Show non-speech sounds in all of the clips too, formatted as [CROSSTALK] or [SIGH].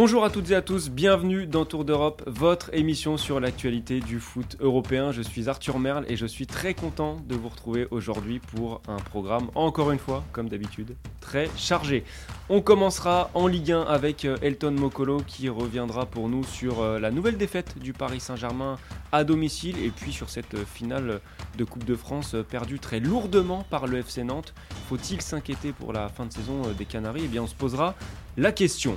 Bonjour à toutes et à tous, bienvenue dans Tour d'Europe, votre émission sur l'actualité du foot européen. Je suis Arthur Merle et je suis très content de vous retrouver aujourd'hui pour un programme, encore une fois, comme d'habitude, très chargé. On commencera en Ligue 1 avec euh, Elton Mokolo qui reviendra pour nous sur euh, la nouvelle défaite du Paris Saint-Germain à domicile et puis sur cette euh, finale de Coupe de France perdue très lourdement par le FC Nantes. Faut-il s'inquiéter pour la fin de saison des Canaries? Eh bien on se posera la question.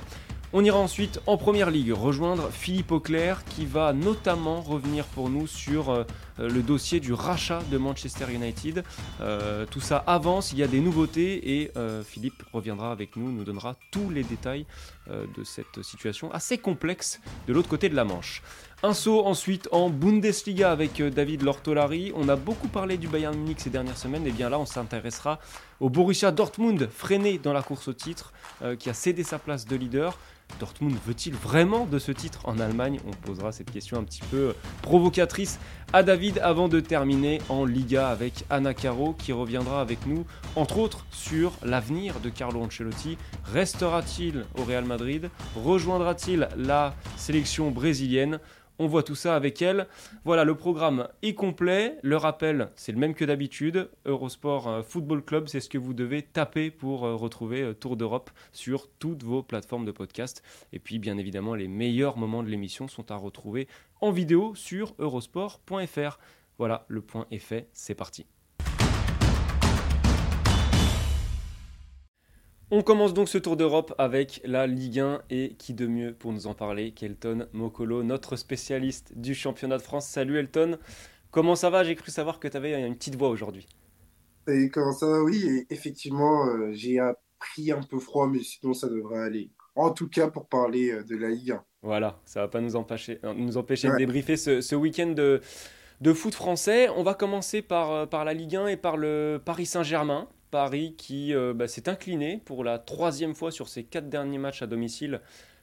On ira ensuite en première ligue rejoindre Philippe Auclair qui va notamment revenir pour nous sur euh, le dossier du rachat de Manchester United. Euh, tout ça avance, il y a des nouveautés et euh, Philippe reviendra avec nous, nous donnera tous les détails de cette situation assez complexe de l'autre côté de la Manche. Un saut ensuite en Bundesliga avec David Lortolari. On a beaucoup parlé du Bayern Munich ces dernières semaines, et bien là on s'intéressera au Borussia Dortmund, freiné dans la course au titre, qui a cédé sa place de leader. Dortmund veut-il vraiment de ce titre en Allemagne? On posera cette question un petit peu provocatrice à David avant de terminer en Liga avec Anna Caro qui reviendra avec nous, entre autres, sur l'avenir de Carlo Ancelotti. Restera-t-il au Real Madrid? Rejoindra-t-il la sélection brésilienne? On voit tout ça avec elle. Voilà, le programme est complet. Le rappel, c'est le même que d'habitude. Eurosport euh, Football Club, c'est ce que vous devez taper pour euh, retrouver euh, Tour d'Europe sur toutes vos plateformes de podcast. Et puis, bien évidemment, les meilleurs moments de l'émission sont à retrouver en vidéo sur eurosport.fr. Voilà, le point est fait, c'est parti. On commence donc ce tour d'Europe avec la Ligue 1 et qui de mieux pour nous en parler qu'Elton Mokolo, notre spécialiste du championnat de France. Salut Elton, comment ça va? J'ai cru savoir que tu avais une petite voix aujourd'hui. Et comment ça va? Oui, effectivement, euh, j'ai appris un peu froid, mais sinon ça devrait aller. En tout cas pour parler euh, de la Ligue 1. Voilà, ça va pas nous empêcher, euh, nous empêcher de débriefer ce, week-end de, de, foot français. On va commencer par, par la Ligue 1 et par le Paris Saint-Germain Paris qui euh, bah, s'est incliné pour la troisième fois sur ses quatre derniers matchs à domicile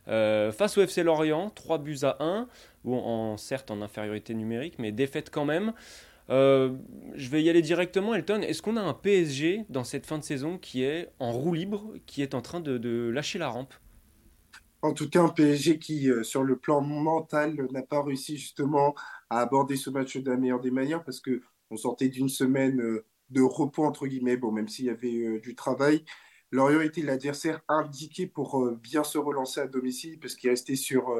euh, face au FC Lorient, 3 buts à 1, bon, en, certes en infériorité numérique, mais défaite quand même. Euh, je vais y aller directement, Elton. Est-ce qu'on a un PSG dans cette fin de saison qui est en roue libre, qui est en train de, lâcher la rampe? En tout cas, un PSG qui, sur le plan mental, n'a pas réussi justement à aborder ce match de la meilleure des manières parce que on sortait d'une semaine de repos, entre guillemets, bon, même s'il y avait euh, du travail. Lorient était l'adversaire indiqué pour euh, bien se relancer à domicile, parce qu'il restait sur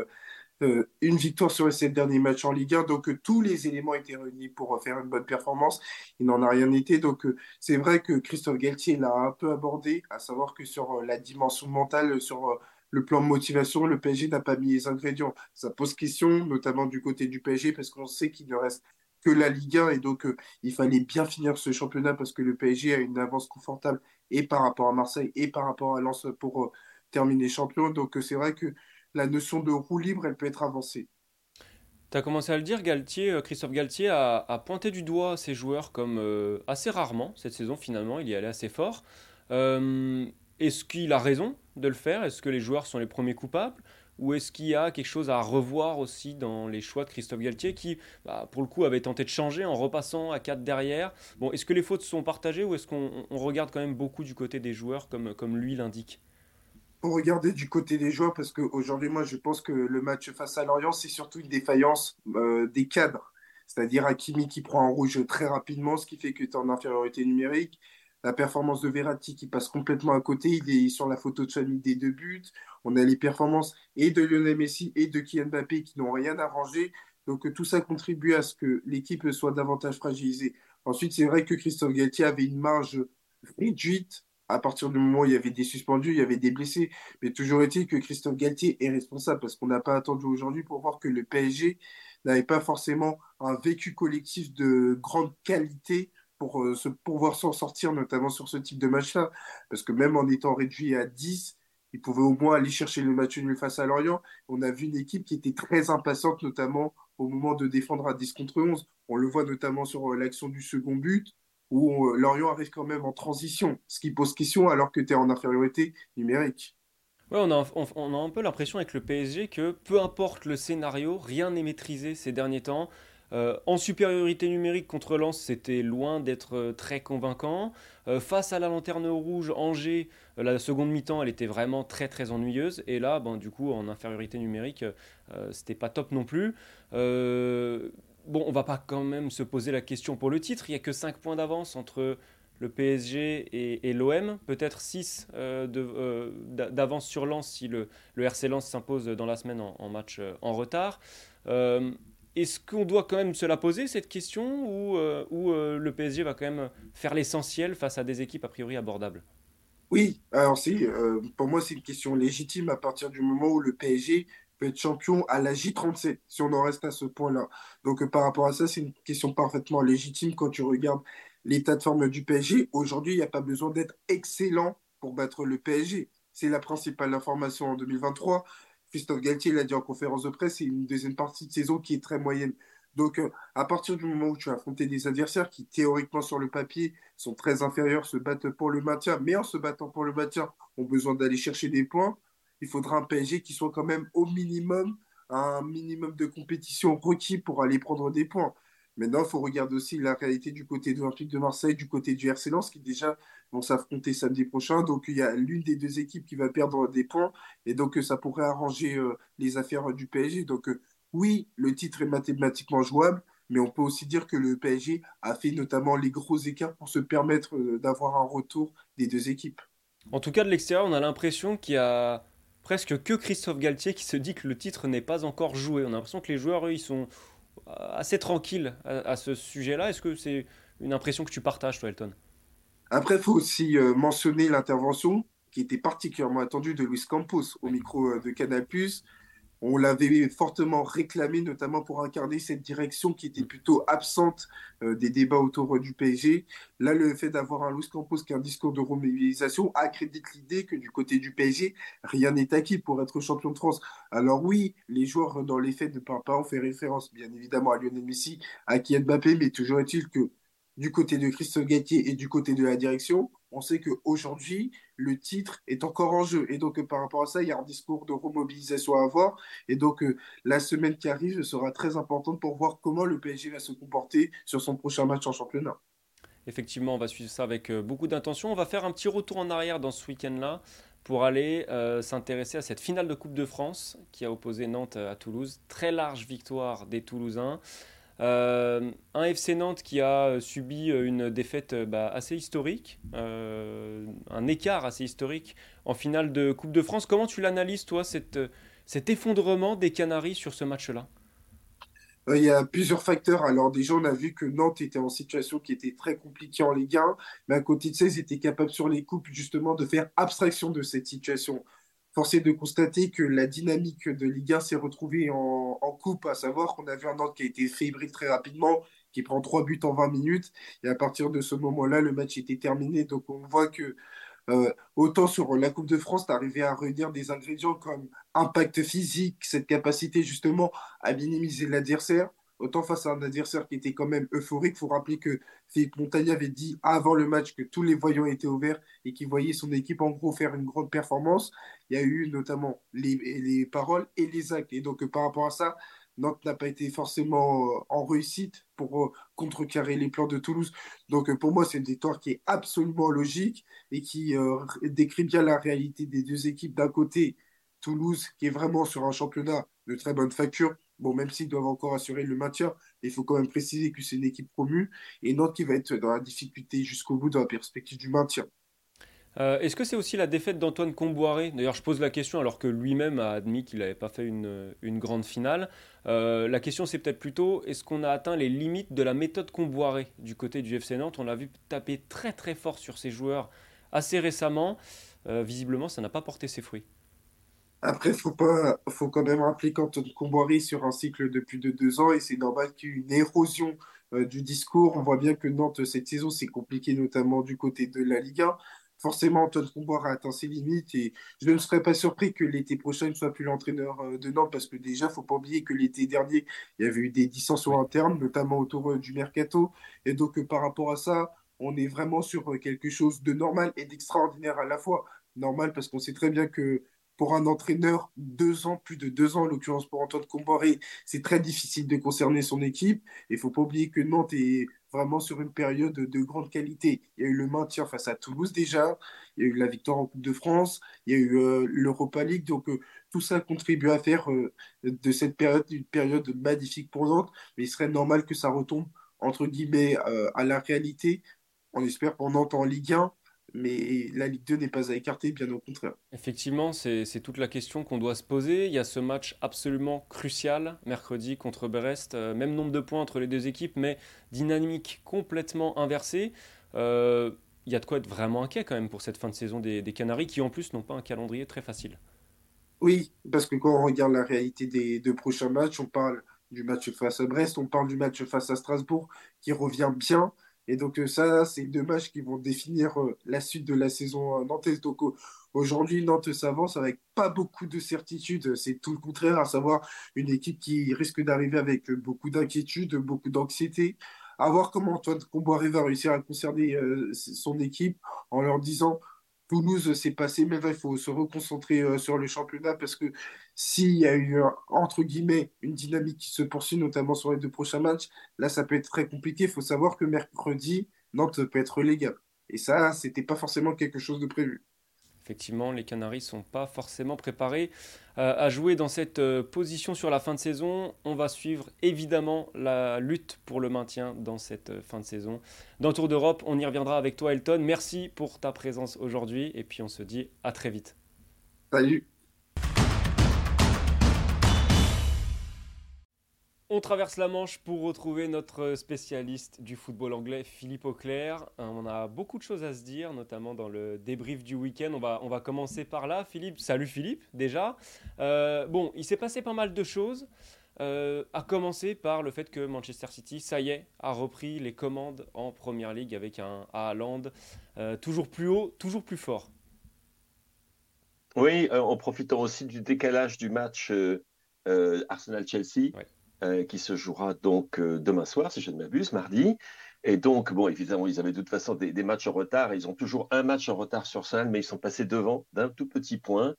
euh, une victoire sur les sept derniers matchs en Ligue 1. Donc tous les éléments étaient réunis pour faire une bonne performance. Il n'en a rien été. Donc c'est vrai que Christophe Galtier l'a un peu abordé, à savoir que sur la dimension mentale, sur le plan motivation, le PSG n'a pas mis les ingrédients. Ça pose question, notamment du côté du PSG, parce qu'on sait qu'il ne reste que la Ligue 1 et donc euh, il fallait bien finir ce championnat parce que le PSG a une avance confortable et par rapport à Marseille et par rapport à Lens pour euh, terminer champion. Donc euh, c'est vrai que la notion de roue libre, elle peut être avancée. Tu as commencé à le dire, Galtier, Christophe Galtier a, pointé du doigt ses joueurs comme assez rarement cette saison finalement, il y allait assez fort. Est-ce qu'il a raison de le faire? Est-ce que les joueurs sont les premiers coupables? Ou est-ce qu'il y a quelque chose à revoir aussi dans les choix de Christophe Galtier qui, bah, pour le coup, avait tenté de changer en repassant à 4 derrière? Bon, est-ce que les fautes sont partagées ou est-ce qu'on regarde quand même beaucoup du côté des joueurs comme, comme lui l'indique? Pour regarder du côté des joueurs parce qu'aujourd'hui, moi, je pense que le match face à Lorient, c'est surtout une défaillance euh, des cadres. C'est-à-dire Hakimi qui prend un rouge très rapidement, ce qui fait que tu es en infériorité numérique la performance de Verratti qui passe complètement à côté. Il est sur la photo de famille des deux buts. On a les performances et de Lionel Messi et de Kylian Mbappé qui n'ont rien arrangé. Donc tout ça contribue à ce que l'équipe soit davantage fragilisée. Ensuite, c'est vrai que Christophe Galtier avait une marge réduite à partir du moment où il y avait des suspendus, il y avait des blessés. Mais toujours est-il que Christophe Galtier est responsable parce qu'on n'a pas attendu aujourd'hui pour voir que le PSG n'avait pas forcément un vécu collectif de grande qualité pour euh, pouvoir s'en sortir, notamment sur ce type de match-là. Parce que même en étant réduit à 10, il pouvait au moins aller chercher le match nul face à Lorient. On a vu une équipe qui était très impatiente, notamment au moment de défendre à 10 contre 11. On le voit notamment sur euh, l'action du second but, où euh, Lorient arrive quand même en transition, ce qui pose question alors que tu es en infériorité numérique. Ouais, on a, on, a un peu l'impression avec le PSG que peu importe le scénario, rien n'est maîtrisé ces derniers temps. Euh, en supériorité numérique contre Lens, c'était loin d'être euh, très convaincant. Euh, face à la lanterne rouge, Angers, la seconde mi-temps, elle était vraiment très très ennuyeuse. Et là, ben, du coup, en infériorité numérique, c'était pas top non plus. bon, on va pas quand même se poser la question pour le titre. Il y a que 5 points d'avance entre le PSG et, l'OM, peut-être 6 d'avance sur Lens si le, RC Lens s'impose dans la semaine en, en match en retard. Est-ce qu'on doit quand même se la poser cette question ou, euh, euh, le PSG va quand même faire l'essentiel face à des équipes a priori abordables? Oui, alors si, euh, pour moi c'est une question légitime à partir du moment où le PSG peut être champion à la J37, si on en reste à ce point-là. Donc par rapport à ça, c'est une question parfaitement légitime quand tu regardes l'état de forme du PSG. Aujourd'hui, il n'y a pas besoin d'être excellent pour battre le PSG. C'est la principale information en 2023. Christophe Galtier l'a dit en conférence de presse, c'est une deuxième partie de saison qui est très moyenne. Donc, euh, à partir du moment où tu as affronté des adversaires qui, théoriquement, sur le papier, sont très inférieurs, se battent pour le maintien, mais en se battant pour le maintien, ont besoin d'aller chercher des points, il faudra un PSG qui soit quand même au minimum, un minimum de compétition requis pour aller prendre des points. Maintenant, il faut regarder aussi la réalité du côté de l'Olympique de Marseille, du côté du RC Lens, qui déjà vont s'affronter samedi prochain. Donc, il y a l'une des deux équipes qui va perdre des points. Et donc, ça pourrait arranger euh, les affaires du PSG. Donc, euh, oui, le titre est mathématiquement jouable. Mais on peut aussi dire que le PSG a fait notamment les gros écarts pour se permettre euh, d'avoir un retour des deux équipes. En tout cas, de l'extérieur, on a l'impression qu'il y a presque que Christophe Galtier qui se dit que le titre n'est pas encore joué. On a l'impression que les joueurs, eux, ils sont assez tranquille à, ce sujet-là. Est-ce que c'est une impression que tu partages, toi, Elton? Après, il faut aussi euh, mentionner l'intervention qui était particulièrement attendue de Luis Campos au micro euh, de Canal+, on l'avait fortement réclamé, notamment pour incarner cette direction qui était plutôt absente euh, des débats autour du PSG. Là, le fait d'avoir un Luis Campos qui a un discours de remobilisation accrédite l'idée que du côté du PSG, rien n'est acquis pour être champion de France. Alors oui, les joueurs dans les faits ne parlent pas, on fait référence bien évidemment à Lionel Messi, à Kylian Mbappé, mais toujours est-il que du côté de Christophe Gatier et du côté de la direction, on sait qu'aujourd'hui, le titre est encore en jeu. Et donc, par rapport à ça, il y a un discours de remobilisation à avoir. Et donc, euh, la semaine qui arrive sera très importante pour voir comment le PSG va se comporter sur son prochain match en championnat. Effectivement, on va suivre ça avec euh, beaucoup d'intention. On va faire un petit retour en arrière dans ce week-end-là pour aller euh, s'intéresser à cette finale de Coupe de France qui a opposé Nantes à Toulouse. Très large victoire des Toulousains. Euh, un FC Nantes qui a subi une défaite bah, assez historique, euh, un écart assez historique en finale de Coupe de France. Comment tu l'analyses, toi, cet effondrement des Canaries sur ce match-là? Euh, il y a plusieurs facteurs. Alors déjà, on a vu que Nantes était en situation qui était très compliquée en Ligue 1, mais à côté de ça, ils étaient capables sur les coupes justement de faire abstraction de cette situation force est de constater que la dynamique de Ligue 1 s'est retrouvée en, coupe, à savoir qu'on a vu un Nantes qui a été fébrile très rapidement, qui prend trois buts en 20 minutes, et à partir de ce moment-là, le match était terminé. Donc on voit que euh, autant sur la Coupe de France, tu arrivé à réunir des ingrédients comme impact physique, cette capacité justement à minimiser l'adversaire, Autant face à un adversaire qui était quand même euphorique, il faut rappeler que Philippe Montagny avait dit avant le match que tous les voyants étaient ouverts et qu'il voyait son équipe en gros faire une grande performance. Il y a eu notamment les, les paroles et les actes. Et donc par rapport à ça, Nantes n'a pas été forcément euh, en réussite pour euh, contrecarrer les plans de Toulouse. Donc pour moi, c'est une victoire qui est absolument logique et qui euh, décrit bien la réalité des deux équipes. D'un côté, Toulouse, qui est vraiment sur un championnat de très bonne facture, Bon, même s'ils doivent encore assurer le maintien, il faut quand même préciser que c'est une équipe promue et Nantes qui va être dans la difficulté jusqu'au bout dans la perspective du maintien. Euh, est-ce que c'est aussi la défaite d'Antoine Comboiré? D'ailleurs, je pose la question alors que lui-même a admis qu'il n'avait pas fait une, grande finale. Euh, la question, c'est peut-être plutôt est-ce qu'on a atteint les limites de la méthode Comboiré du côté du FC Nantes? On l'a vu taper très très fort sur ses joueurs assez récemment. visiblement, ça n'a pas porté ses fruits. Après, faut pas, faut quand même rappeler qu'Anton Comboiré sur un cycle de plus de deux ans et c'est normal qu'il y ait une érosion euh, du discours. On voit bien que Nantes, cette saison, c'est compliqué, notamment du côté de la Ligue 1. Forcément, Anton Comboiré a atteint ses limites et je ne serais pas surpris que l'été prochain ne soit plus l'entraîneur euh, de Nantes parce que déjà, faut pas oublier que l'été dernier, il y avait eu des dissensions internes, notamment autour euh, du mercato. Et donc, par rapport à ça, on est vraiment sur quelque chose de normal et d'extraordinaire à la fois. Normal parce qu'on sait très bien que pour un entraîneur, deux ans, plus de deux ans, en l'occurrence pour Antoine Comboré, c'est très difficile de concerner son équipe. Il ne faut pas oublier que Nantes est vraiment sur une période de grande qualité. Il y a eu le maintien face à Toulouse déjà, il y a eu la victoire en Coupe de France, il y a eu euh, l'Europa League. Donc euh, tout ça contribue à faire euh, de cette période une période magnifique pour Nantes. Mais il serait normal que ça retombe, entre guillemets, à la réalité. On espère pour Nantes en Ligue 1 mais la Ligue 2 n'est pas à écarter, bien au contraire. Effectivement, c'est toute la question qu'on doit se poser. Il y a ce match absolument crucial, mercredi contre Brest, euh, même nombre de points entre les deux équipes, mais dynamique complètement inversée. Euh, il y a de quoi être vraiment inquiet quand même pour cette fin de saison des, Canaries, qui en plus n'ont pas un calendrier très facile. Oui, parce que quand on regarde la réalité des deux prochains matchs, on parle du match face à Brest, on parle du match face à Strasbourg, qui revient bien. Et donc, euh, ça, c'est deux matchs qui vont définir euh, la suite de la saison euh, nantaise. Donc, aujourd'hui, Nantes s'avance avec pas beaucoup de certitude. C'est tout le contraire, à savoir une équipe qui risque d'arriver avec beaucoup d'inquiétude, beaucoup d'anxiété. À voir comment Antoine Comboiré va réussir à concerner son équipe en leur disant Toulouse s'est passé, mais il faut se reconcentrer sur le championnat parce que s'il y a eu, entre guillemets, une dynamique qui se poursuit, notamment sur les deux prochains matchs, là, ça peut être très compliqué. Il faut savoir que mercredi, Nantes peut être relégable. Et ça, c'était pas forcément quelque chose de prévu. Effectivement, les Canaries ne sont pas forcément préparés euh, à jouer dans cette euh, position sur la fin de saison. On va suivre évidemment la lutte pour le maintien dans cette euh, fin de saison. Dans Tour d'Europe, on y reviendra avec toi Elton. Merci pour ta présence aujourd'hui et puis on se dit à très vite. Salut On traverse la Manche pour retrouver notre spécialiste du football anglais, Philippe Auclair. Euh, on a beaucoup de choses à se dire, notamment dans le débrief du week-end. On va, on va commencer par là. Philippe, salut Philippe, déjà. Euh, bon, il s'est passé pas mal de choses. Euh, à commencer par le fait que Manchester City, ça y est, a repris les commandes en Première League avec un Haaland toujours plus haut, toujours plus fort. Oui, en profitant aussi du décalage du match Arsenal-Chelsea. Euh, qui se jouera donc euh, demain soir, si je ne m'abuse, mardi. Et donc, bon, évidemment, ils avaient de toute façon des, matchs en retard. Ils ont toujours un match en retard sur salle, mais ils sont passés devant d'un tout petit point.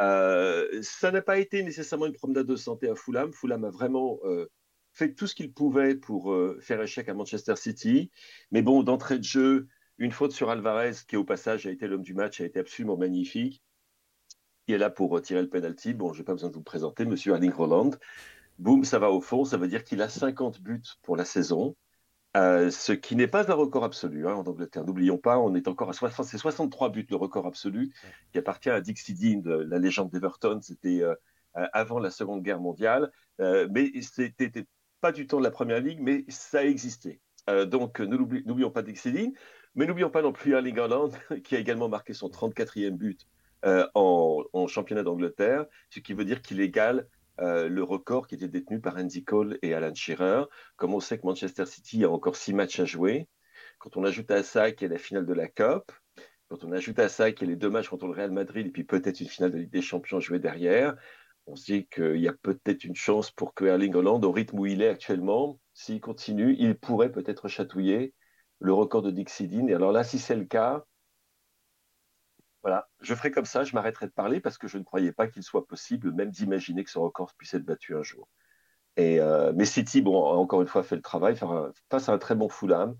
Euh, ça n'a pas été nécessairement une promenade de santé à Fulham. Fulham a vraiment fait tout ce qu'il pouvait pour faire échec à Manchester City. Mais bon, d'entrée de jeu, une faute sur Alvarez, qui au passage a été l'homme du match, a été absolument magnifique. Il est là pour tirer le penalty. Bon, je n'ai pas besoin de vous présenter, monsieur Erling Roland boum, ça va au fond. Ça veut dire qu'il a 50 buts pour la saison, euh, ce qui n'est pas un record absolu hein, en Angleterre. N'oublions pas, on est encore à 60, c'est 63 buts le record absolu qui appartient à Dixie Dean, la légende d'Everton. C'était euh, euh, avant la Seconde Guerre mondiale, mais c'était pas du temps de la Première Ligue, mais ça a existé. donc n'oublions pas Dixie Dean, mais n'oublions pas non plus Erling Haaland [LAUGHS] qui a également marqué son 34e but en, en, championnat d'Angleterre, ce qui veut dire qu'il égale euh, le record qui était détenu par Andy Cole et Alan Shearer. Comme on sait que Manchester City a encore six matchs à jouer, quand on ajoute à ça qu'il y a la finale de la Coupe, quand on ajoute à ça qu'il y a les deux matchs contre le Real Madrid et puis peut-être une finale de Ligue des Champions jouée derrière, on se dit qu'il y a peut-être une chance pour que Erling Holland, au rythme où il est actuellement, s'il continue, il pourrait peut-être chatouiller le record de Dixie Dean. Et alors là, si c'est le cas, voilà, je ferai comme ça, je m'arrêterai de parler parce que je ne croyais pas qu'il soit possible même d'imaginer que ce record puisse être battu un jour. Et, euh, mais City, bon, encore une fois, fait le travail face à un très bon Fulham.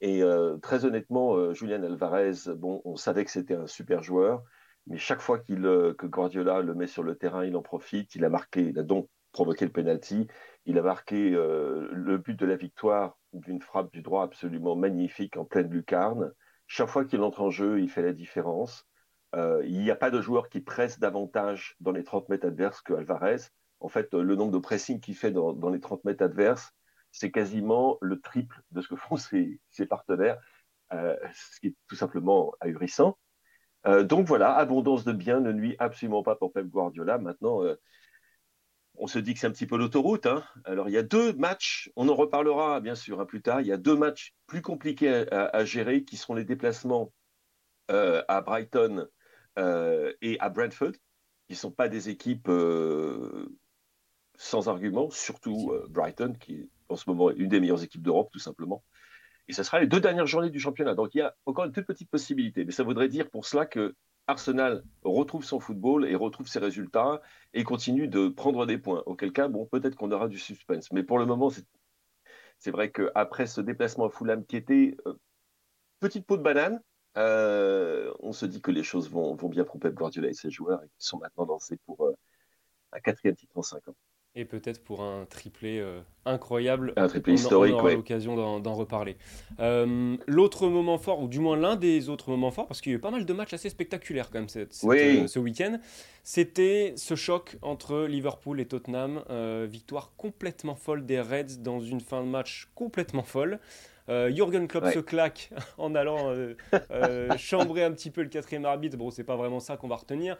Et euh, très honnêtement, euh, Julian Alvarez, bon, on savait que c'était un super joueur, mais chaque fois qu'il que Guardiola le met sur le terrain, il en profite. Il a marqué, il a donc provoqué le penalty. Il a marqué le but de la victoire d'une frappe du droit absolument magnifique en pleine lucarne. Chaque fois qu'il entre en jeu, il fait la différence. Euh, il n'y a pas de joueur qui presse davantage dans les 30 mètres adverses que Alvarez. En fait, le nombre de pressing qu'il fait dans, les 30 mètres adverses, c'est quasiment le triple de ce que [LAUGHS] font ses, partenaires. ce qui est tout simplement ahurissant. donc voilà, abondance de biens ne nuit absolument pas pour Pep Guardiola. Maintenant, on se dit que c'est un petit peu l'autoroute. Hein. Alors, il y a deux matchs, on en reparlera bien sûr hein, plus tard. Il y a deux matchs plus compliqués à, gérer qui seront les déplacements euh, à Brighton euh, et à Brentford, qui ne sont pas des équipes euh, sans argument, surtout Brighton, qui est en ce moment une des meilleures équipes d'Europe, tout simplement. Et ce sera les deux dernières journées du championnat. Donc, il y a encore une toute petite possibilité. Mais ça voudrait dire pour cela que Arsenal retrouve son football et retrouve ses résultats et continue de prendre des points. Auquel cas, bon, peut-être qu'on aura du suspense. Mais pour le moment, c'est vrai qu'après ce déplacement à Fulham qui était euh, petite peau de banane, euh, on se dit que les choses vont, bien pour Pep Guardiola et ses joueurs et qu'ils sont maintenant lancés pour euh, un quatrième titre en cinq ans. Et peut-être pour un triplé euh, incroyable. Un triplé historique, on aura l'occasion d'en reparler. L'autre moment fort, ou du moins l'un des autres moments forts, parce qu'il y a eu pas mal de matchs assez spectaculaires quand même cette, ce week-end, c'était ce choc entre Liverpool et Tottenham. victoire complètement folle des Reds dans une fin de match complètement folle. Jürgen Klopp se claque [LAUGHS] en allant chambrer un petit peu le quatrième arbitre. Bon, c'est pas vraiment ça qu'on va retenir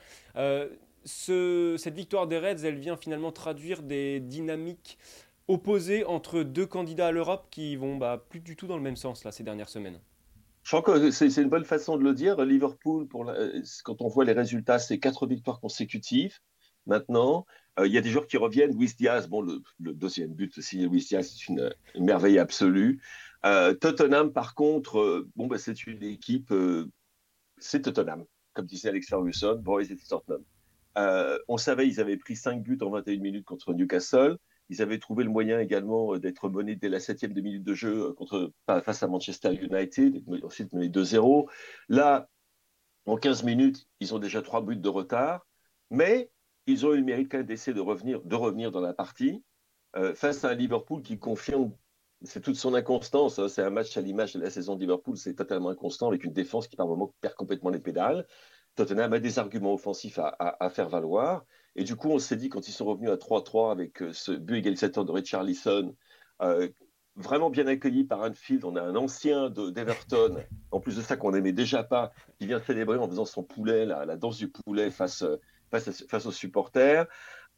cette victoire des Reds, elle vient finalement traduire des dynamiques opposées entre deux candidats à l'Europe qui vont bah, plus du tout dans le même sens là, ces dernières semaines. Je crois que c'est une bonne façon de le dire. Liverpool, pour quand on voit les résultats, c'est quatre victoires consécutives. Maintenant, euh, il y a des joueurs qui reviennent. Luis Diaz, bon, le, deuxième but aussi, Luis Diaz, c'est une, merveille absolue. Euh, Tottenham, par contre, euh, bon, bah, c'est une équipe, c'est Tottenham, comme disait Alex Ferguson, boys, it's Tottenham. Euh, on savait qu'ils avaient pris 5 buts en 21 minutes contre Newcastle. Ils avaient trouvé le moyen également euh, d'être menés dès la septième de minute de jeu euh, contre, face à Manchester United, ensuite menés 2-0. Là, en 15 minutes, ils ont déjà 3 buts de retard, mais ils ont eu le mérite quand même d'essayer de revenir, de revenir dans la partie face à un Liverpool qui confirme c'est toute son inconstance. Hein. C'est un match à l'image de la saison de Liverpool, c'est totalement inconstant avec une défense qui par moments perd complètement les pédales. Tottenham a des arguments offensifs à, faire valoir. Et du coup, on s'est dit, quand ils sont revenus à 3-3 avec euh, ce but égalisateur de Richarlison, euh, vraiment bien accueilli par Anfield, on a un ancien d'Everton, en plus de ça qu'on n'aimait déjà pas, qui vient célébrer en faisant son poulet, la, danse du poulet face, aux supporters.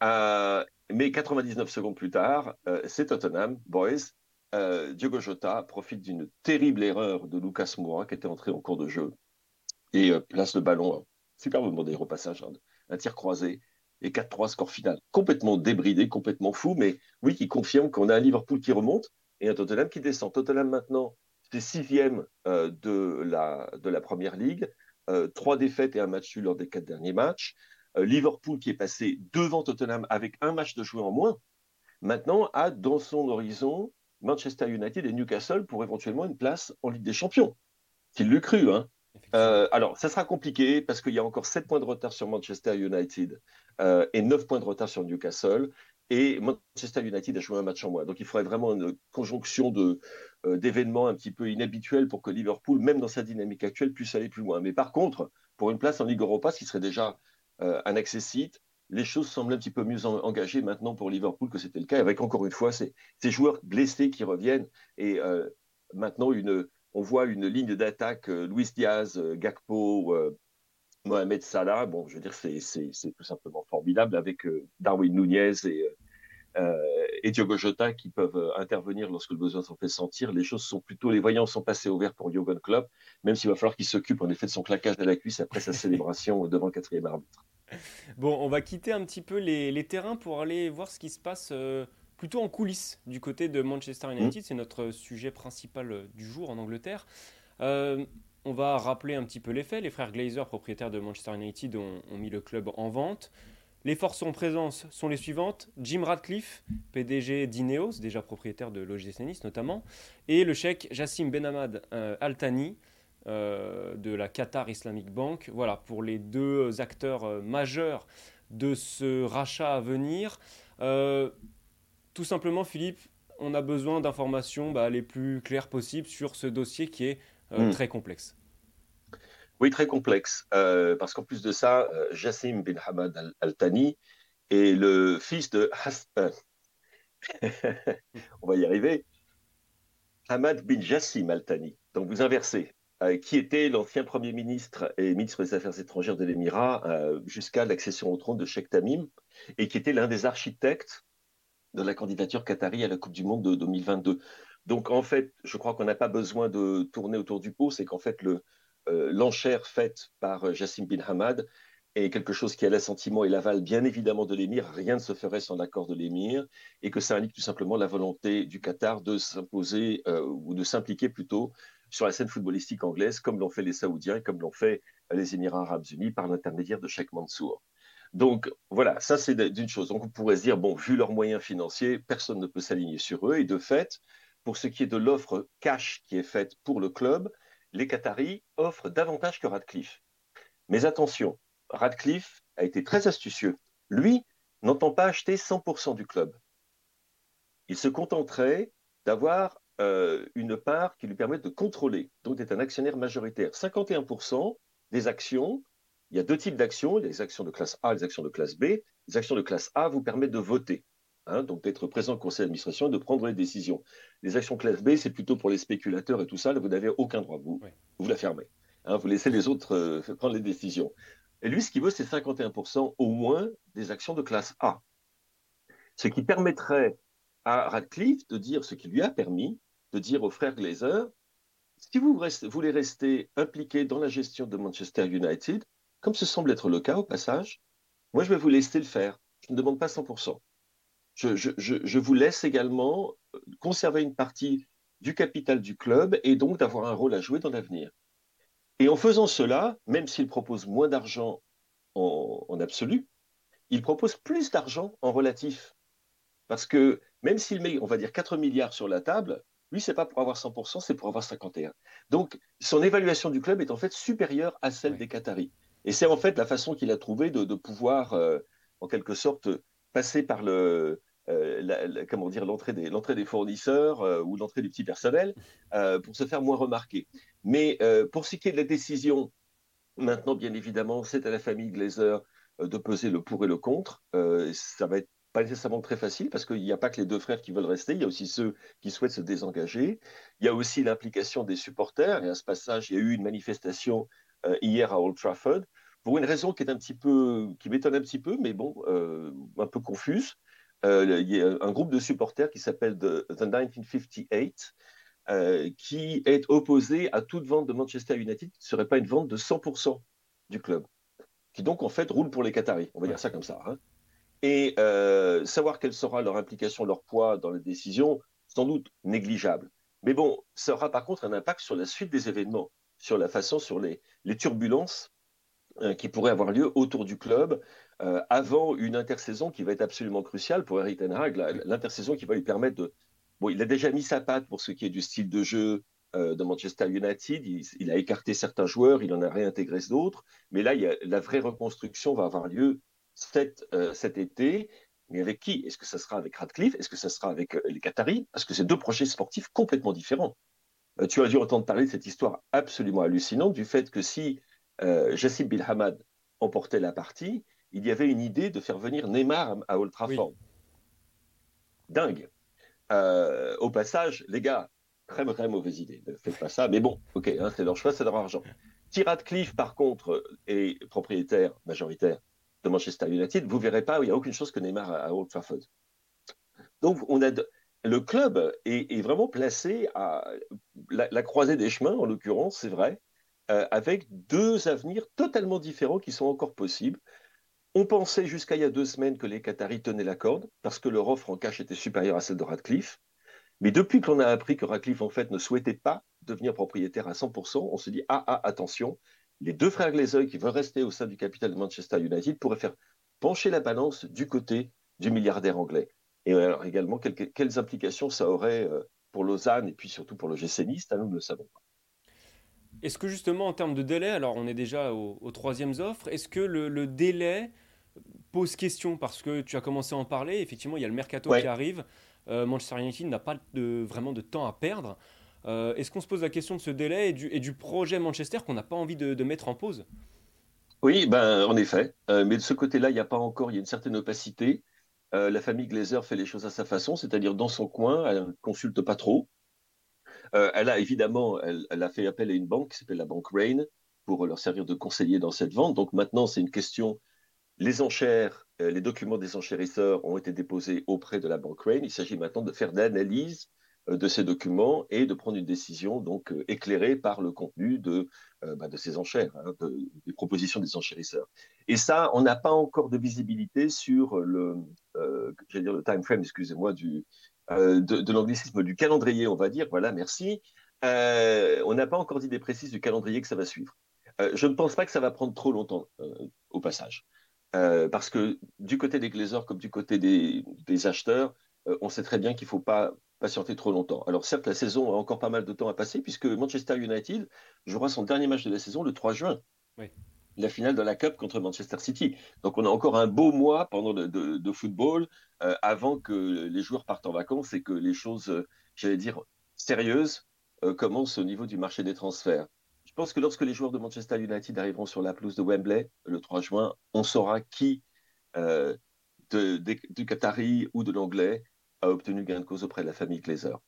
Euh, mais 99 secondes plus tard, c'est Tottenham, boys. Diogo Jota profite d'une terrible erreur de Lucas Moura qui était entré en cours de jeu et place le ballon superbement des repassages, hein, un tir croisé et 4-3 score final. Complètement débridé, complètement fou, mais oui, qui confirme qu'on a un Liverpool qui remonte et un Tottenham qui descend. Tottenham maintenant, c'est sixième euh, de, la, de la première ligue, euh, trois défaites et un match nul lors des quatre derniers matchs. Euh, Liverpool qui est passé devant Tottenham avec un match de joué en moins, maintenant a dans son horizon Manchester United et Newcastle pour éventuellement une place en Ligue des Champions. Qu'il l'eût cru, hein euh, alors, ça sera compliqué parce qu'il y a encore 7 points de retard sur Manchester United euh, et 9 points de retard sur Newcastle. Et Manchester United a joué un match en moins. Donc, il faudrait vraiment une conjonction euh, d'événements un petit peu inhabituels pour que Liverpool, même dans sa dynamique actuelle, puisse aller plus loin. Mais par contre, pour une place en Ligue Europa, ce qui serait déjà un accessite, les choses semblent un petit peu mieux engagées maintenant pour Liverpool que c'était le cas, avec encore une fois ces, joueurs blessés qui reviennent et maintenant une, on voit une ligne d'attaque euh, Luis Diaz, euh, Gakpo, euh, Mohamed Salah. Bon, je veux dire, c'est tout simplement formidable avec Darwin Nunez et, et Diogo Jota qui peuvent intervenir lorsque le besoin s'en fait sentir. Les choses sont plutôt, les voyants sont passés au vert pour Jürgen Klopp, même s'il va falloir qu'il s'occupe en effet de son claquage à la cuisse après sa célébration devant le quatrième arbitre. [LAUGHS] Bon, on va quitter un petit peu les, terrains pour aller voir ce qui se passe plutôt en coulisses du côté de Manchester United. Mmh. C'est notre sujet principal euh, du jour en Angleterre. Euh, on va rappeler un petit peu les faits. Les frères Glazer, propriétaires de Manchester United, ont, mis le club en vente. Les forces en présence sont les suivantes Jim Radcliffe, PDG d'Ineos, déjà propriétaire de l'OGC Nice notamment, et le chèque Jassim Benhamad euh, Altani de la Qatar Islamic Bank. Voilà pour les deux acteurs majeurs de ce rachat à venir. Tout simplement, Philippe, on a besoin d'informations bah, les plus claires possibles sur ce dossier qui est euh, hmm. très complexe. Oui, très complexe, euh, parce qu'en plus de ça, euh, Jassim bin Hamad al-Thani est le fils de [LAUGHS] on va y arriver. Hamad bin Jassim al-Thani. Donc vous inversez. Qui était l'ancien Premier ministre et ministre des Affaires étrangères de l'Émirat jusqu'à l'accession au trône de Sheikh Tamim, et qui était l'un des architectes de la candidature qatari à la Coupe du Monde de 2022. Donc en fait, je crois qu'on n'a pas besoin de tourner autour du pot, c'est qu'en fait l'enchère faite par Jassim bin Hamad est quelque chose qui a l'assentiment et l'aval bien évidemment de l'émir. Rien ne se ferait sans l'accord de l'émir et que ça indique tout simplement la volonté du Qatar de s'imposer euh, ou de s'impliquer plutôt sur la scène footballistique anglaise comme l'ont fait les Saoudiens et comme l'ont fait les Émirats arabes unis par l'intermédiaire de Sheikh Mansour. Donc voilà, ça c'est d'une chose. Donc on pourrait se dire, bon, vu leurs moyens financiers, personne ne peut s'aligner sur eux. Et de fait, pour ce qui est de l'offre cash qui est faite pour le club, les Qataris offrent davantage que Radcliffe. Mais attention, Radcliffe a été très astucieux. Lui n'entend pas acheter 100% du club. Il se contenterait d'avoir euh, une part qui lui permette de contrôler, donc d'être un actionnaire majoritaire. 51% des actions, il y a deux types d'actions, il y a les actions de classe A et les actions de classe B. Les actions de classe A vous permettent de voter, hein, donc d'être présent au conseil d'administration et de prendre les décisions. Les actions classe B, c'est plutôt pour les spéculateurs et tout ça, vous n'avez aucun droit, vous, vous la fermez. Hein, vous laissez les autres euh, prendre les décisions. Et lui, ce qu'il veut, c'est 51% au moins des actions de classe A. Ce qui permettrait à Radcliffe de dire, ce qui lui a permis de dire aux frères Glazer, si vous voulez rester impliqué dans la gestion de Manchester United, comme ce semble être le cas au passage, moi je vais vous laisser le faire. Je ne demande pas 100%. Je, vous laisse également conserver une partie du capital du club et donc d'avoir un rôle à jouer dans l'avenir. Et en faisant cela, même s'il propose moins d'argent en, absolu, il propose plus d'argent en relatif. Parce que même s'il met, on va dire, 4 milliards sur la table, lui, c'est pas pour avoir 100%, c'est pour avoir 51. Donc, son évaluation du club est en fait supérieure à celle des Qataris. Et c'est en fait la façon qu'il a trouvé de, pouvoir, euh, en quelque sorte, passer par le, euh, comment dire, l'entrée des, l'entrée des fournisseurs euh, ou l'entrée du petit personnel pour se faire moins remarquer. Mais pour ce qui est de la décision, maintenant, bien évidemment, c'est à la famille Glazer de peser le pour et le contre. ça va être pas nécessairement très facile parce qu'il n'y a pas que les deux frères qui veulent rester, il y a aussi ceux qui souhaitent se désengager. Il y a aussi l'implication des supporters. Et à ce passage, il y a eu une manifestation hier à Old Trafford pour une raison qui est un petit peu, qui m'étonne un petit peu, mais bon, un peu confuse. Euh, il y a un groupe de supporters qui s'appelle The, 1958, euh, qui est opposé à toute vente de Manchester United qui ne serait pas une vente de 100% du club, qui donc en fait roule pour les Qataris, on va dire ça comme ça. Hein. Et euh, savoir quelle sera leur implication, leur poids dans les décisions, sans doute négligeable. Mais bon, ça aura par contre un impact sur la suite des événements, sur la façon, sur les, les turbulences qui pourraient avoir lieu autour du club, euh, avant une intersaison qui va être absolument cruciale pour Eric Ten Hag, l'intersaison qui va lui permettre de... Bon, il a déjà mis sa patte pour ce qui est du style de jeu euh, de Manchester United, il, a écarté certains joueurs, il en a réintégré d'autres, mais là, la vraie reconstruction va avoir lieu cet, euh, cet été. Mais avec qui? Est-ce que ça sera avec Radcliffe? Est-ce que ça sera avec les Qataris? Parce que c'est deux projets sportifs complètement différents. tu as dû entendre parler de cette histoire absolument hallucinante du fait que si Jassim Bilhamad emportait la partie, il y avait une idée de faire venir Neymar à Old Trafford. Dingue. Euh, au passage, les gars, très, très mauvaise idée. Ne faites pas ça. Mais bon, ok, hein, c'est leur choix, c'est leur argent. T. Cliff, par contre, est propriétaire majoritaire de Manchester United. Vous verrez pas, il n'y a aucune chose que Neymar à Old Trafford. Donc, on a le club est, vraiment placé à la, croisée des chemins, en l'occurrence, c'est vrai, euh, avec deux avenirs totalement différents qui sont encore possibles. On pensait jusqu'à il y a deux semaines que les Qataris tenaient la corde parce que leur offre en cash était supérieure à celle de Radcliffe. Mais depuis qu'on a appris que Radcliffe, en fait, ne souhaitait pas devenir propriétaire à 100%, on se dit ah, ah, attention, les deux frères Glazer qui veulent rester au sein du capital de Manchester United pourraient faire pencher la balance du côté du milliardaire anglais. Et alors également, quelles, implications ça aurait euh, pour Lausanne et puis surtout pour le GC Nice, nous ne le savons pas. Est-ce que justement en termes de délai, alors on est déjà aux, troisième offres, est-ce que le délai pose question? Parce que tu as commencé à en parler. Effectivement, il y a le mercato qui arrive. Euh, Manchester United n'a pas de, vraiment de temps à perdre. Euh, est-ce qu'on se pose la question de ce délai et du, et du projet Manchester qu'on n'a pas envie de, mettre en pause? Oui, ben, en effet. Euh, mais de ce côté-là, il n'y a pas encore, il y a une certaine opacité. la famille Glazer fait les choses à sa façon, c'est-à-dire dans son coin, elle ne consulte pas trop. elle a évidemment, elle, a fait appel à une banque qui s'appelle la banque Rain pour leur servir de conseiller dans cette vente. Donc maintenant, c'est une question. Les enchères, les documents des enchérisseurs ont été déposés auprès de la banque Rain. Il s'agit maintenant de faire l'analyse euh, de ces documents et de prendre une décision donc euh, éclairée par le contenu de, euh, bah, de ces enchères, hein, des propositions des enchérisseurs. Et ça, on n'a pas encore de visibilité sur le, dire le time frame, excusez-moi, du, de, de l'anglicisme du calendrier, on va dire. Voilà, merci. on n'a pas encore d'idée précise du calendrier que ça va suivre. je ne pense pas que ça va prendre trop longtemps au passage. parce que du côté des glaiseurs comme du côté des, des acheteurs, on sait très bien qu'il ne faut pas patienter trop longtemps. Alors certes, la saison a encore pas mal de temps à passer puisque Manchester United jouera son dernier match de la saison le 3 juin. La finale de la Cup contre Manchester City. Donc on a encore un beau mois pendant de, de, football euh, avant que les joueurs partent en vacances et que les choses, euh, j'allais dire, sérieuses euh, commencent au niveau du marché des transferts. Je pense que lorsque les joueurs de Manchester United arriveront sur la pelouse de Wembley le 3 juin, on saura qui de, du Qatari ou de l'Anglais a obtenu gain de cause auprès de la famille Glazer.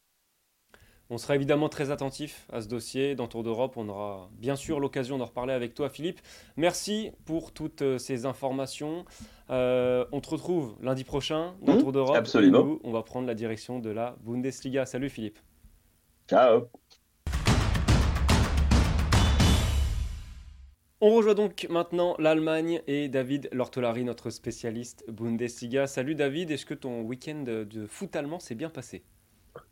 On sera évidemment très attentif à ce dossier. Dans Tour d'Europe, on aura bien sûr l'occasion d'en reparler avec toi, Philippe. Merci pour toutes euh, ces informations. Euh, on te retrouve lundi prochain dans mmh, Tour d'Europe. Absolument. on va prendre la direction de la Bundesliga. Salut, Philippe. Ciao. On rejoint donc maintenant l'Allemagne et David Lortolari, notre spécialiste Bundesliga. Salut David, est-ce que ton week-end de foot allemand s'est bien passé?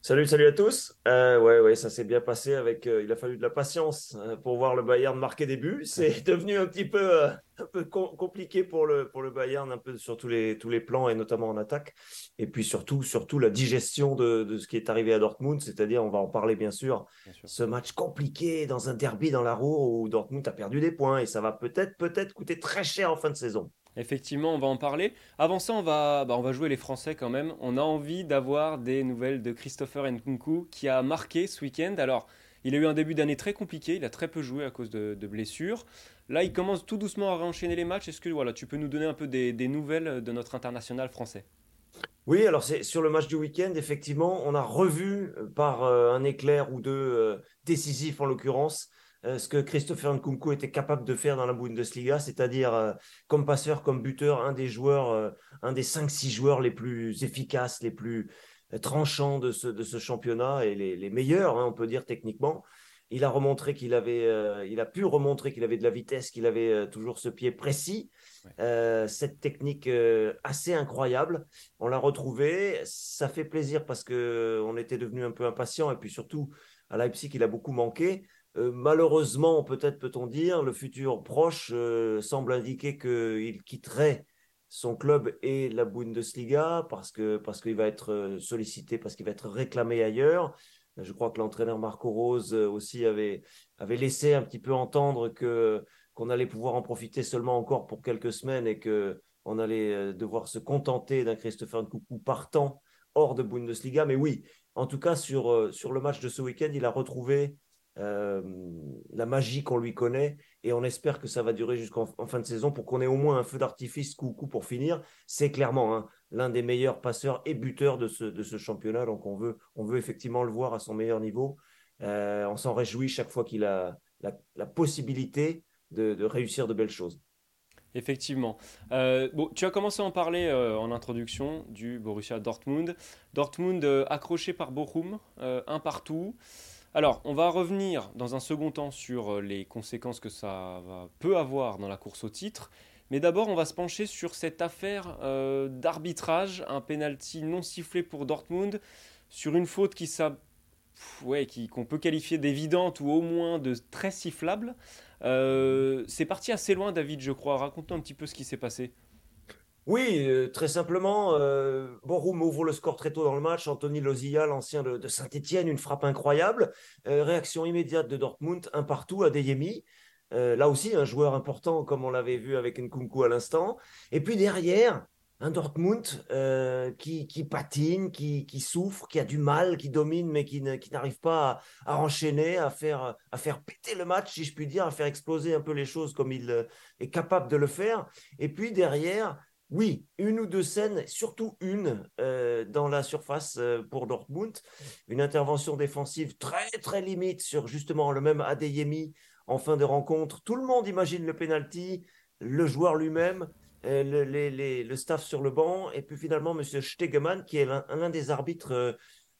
Salut, salut à tous. Euh, ouais, ouais, ça s'est bien passé avec. Euh, il a fallu de la patience euh, pour voir le Bayern marquer des buts. C'est devenu un petit peu, un peu compliqué pour le pour le Bayern, un peu sur tous les tous les plans et notamment en attaque. Et puis surtout, surtout la digestion de, de ce qui est arrivé à Dortmund, c'est-à-dire, on va en parler bien sûr, ce match compliqué dans un derby dans la roue où Dortmund a perdu des points et ça va peut-être peut-être coûter très cher en fin de saison. Effectivement, on va en parler. Avant ça, on va, bah, on va jouer les Français quand même. On a envie d'avoir des nouvelles de Christopher Nkunku qui a marqué ce week-end. Alors, il a eu un début d'année très compliqué, il a très peu joué à cause de, blessures. Là, il commence tout doucement à réenchaîner les matchs. Est-ce que voilà, tu peux nous donner un peu des, nouvelles de notre international français? Oui, alors c'est sur le match du week-end, effectivement, on a revu par euh, un éclair ou deux euh, décisif en l'occurrence ce que Christopher Nkunku était capable de faire dans la Bundesliga, c'est-à-dire euh, comme passeur, comme buteur, un des joueurs, euh, un des 5-6 joueurs les plus efficaces, les plus tranchants de ce, de ce championnat et les, meilleurs, hein, on peut dire techniquement. Il a remontré qu'il avait, il a pu remontrer qu'il avait de la vitesse, qu'il avait toujours ce pied précis, cette technique assez incroyable. On l'a retrouvé, ça fait plaisir parce que on était devenu un peu impatient et puis surtout à Leipzig il a beaucoup manqué. Euh, malheureusement, peut-être peut-on dire, le futur proche euh, semble indiquer qu'il quitterait son club et la Bundesliga parce que parce qu'il va être euh, sollicité, parce qu'il va être réclamé ailleurs. Je crois que l'entraîneur Marco Rose aussi avait avait laissé un petit peu entendre que qu'on allait pouvoir en profiter seulement encore pour quelques semaines et que on allait devoir se contenter d'un Christopher Nkunku partant hors de Bundesliga. Mais oui, en tout cas sur sur le match de ce week-end, il a retrouvé euh, la magie qu'on lui connaît et on espère que ça va durer jusqu'en fin de saison pour qu'on ait au moins un feu d'artifice coup, coup pour finir. C'est clairement hein, l'un des meilleurs passeurs et buteurs de ce, championnat, donc on veut, on veut effectivement le voir à son meilleur niveau. Euh, on s'en réjouit chaque fois qu'il a la, possibilité de, réussir de belles choses. Effectivement. Euh, bon, tu as commencé à en parler en introduction du Borussia Dortmund. Dortmund accroché par Bochum, un partout. Alors, on va revenir dans un second temps sur euh, les conséquences que ça peut avoir dans la course au titre. Mais d'abord, on va se pencher sur cette affaire euh, d'arbitrage, un penalty non sifflé pour Dortmund, sur une faute qui ouais, qu'on peut qualifier d'évidente ou au moins de très sifflable. Euh, c'est parti assez loin, David, je crois. Raconte-nous un petit peu ce qui s'est passé. Oui, euh, très simplement, euh, Borum ouvre le score très tôt dans le match. Anthony Lozilla, l'ancien de, Saint-Etienne, une frappe incroyable. Euh, réaction immédiate de Dortmund, un partout à Deyemi. là aussi, un joueur important, comme on l'avait vu avec Nkunku à l'instant. Et puis derrière, un Dortmund qui, patine, qui, souffre, qui a du mal, qui domine, mais qui, n'arrive pas à, enchaîner, à faire péter le match, si je puis dire, à faire exploser un peu les choses comme il est capable de le faire. Et puis derrière, oui, une ou deux scènes, surtout une euh, dans la surface euh, pour Dortmund. Une intervention défensive très très limite sur justement le même Adeyemi en fin de rencontre. Tout le monde imagine le penalty, le joueur lui-même, euh, le, le, staff sur le banc, et puis finalement M. Stegemann, qui est l'un des arbitres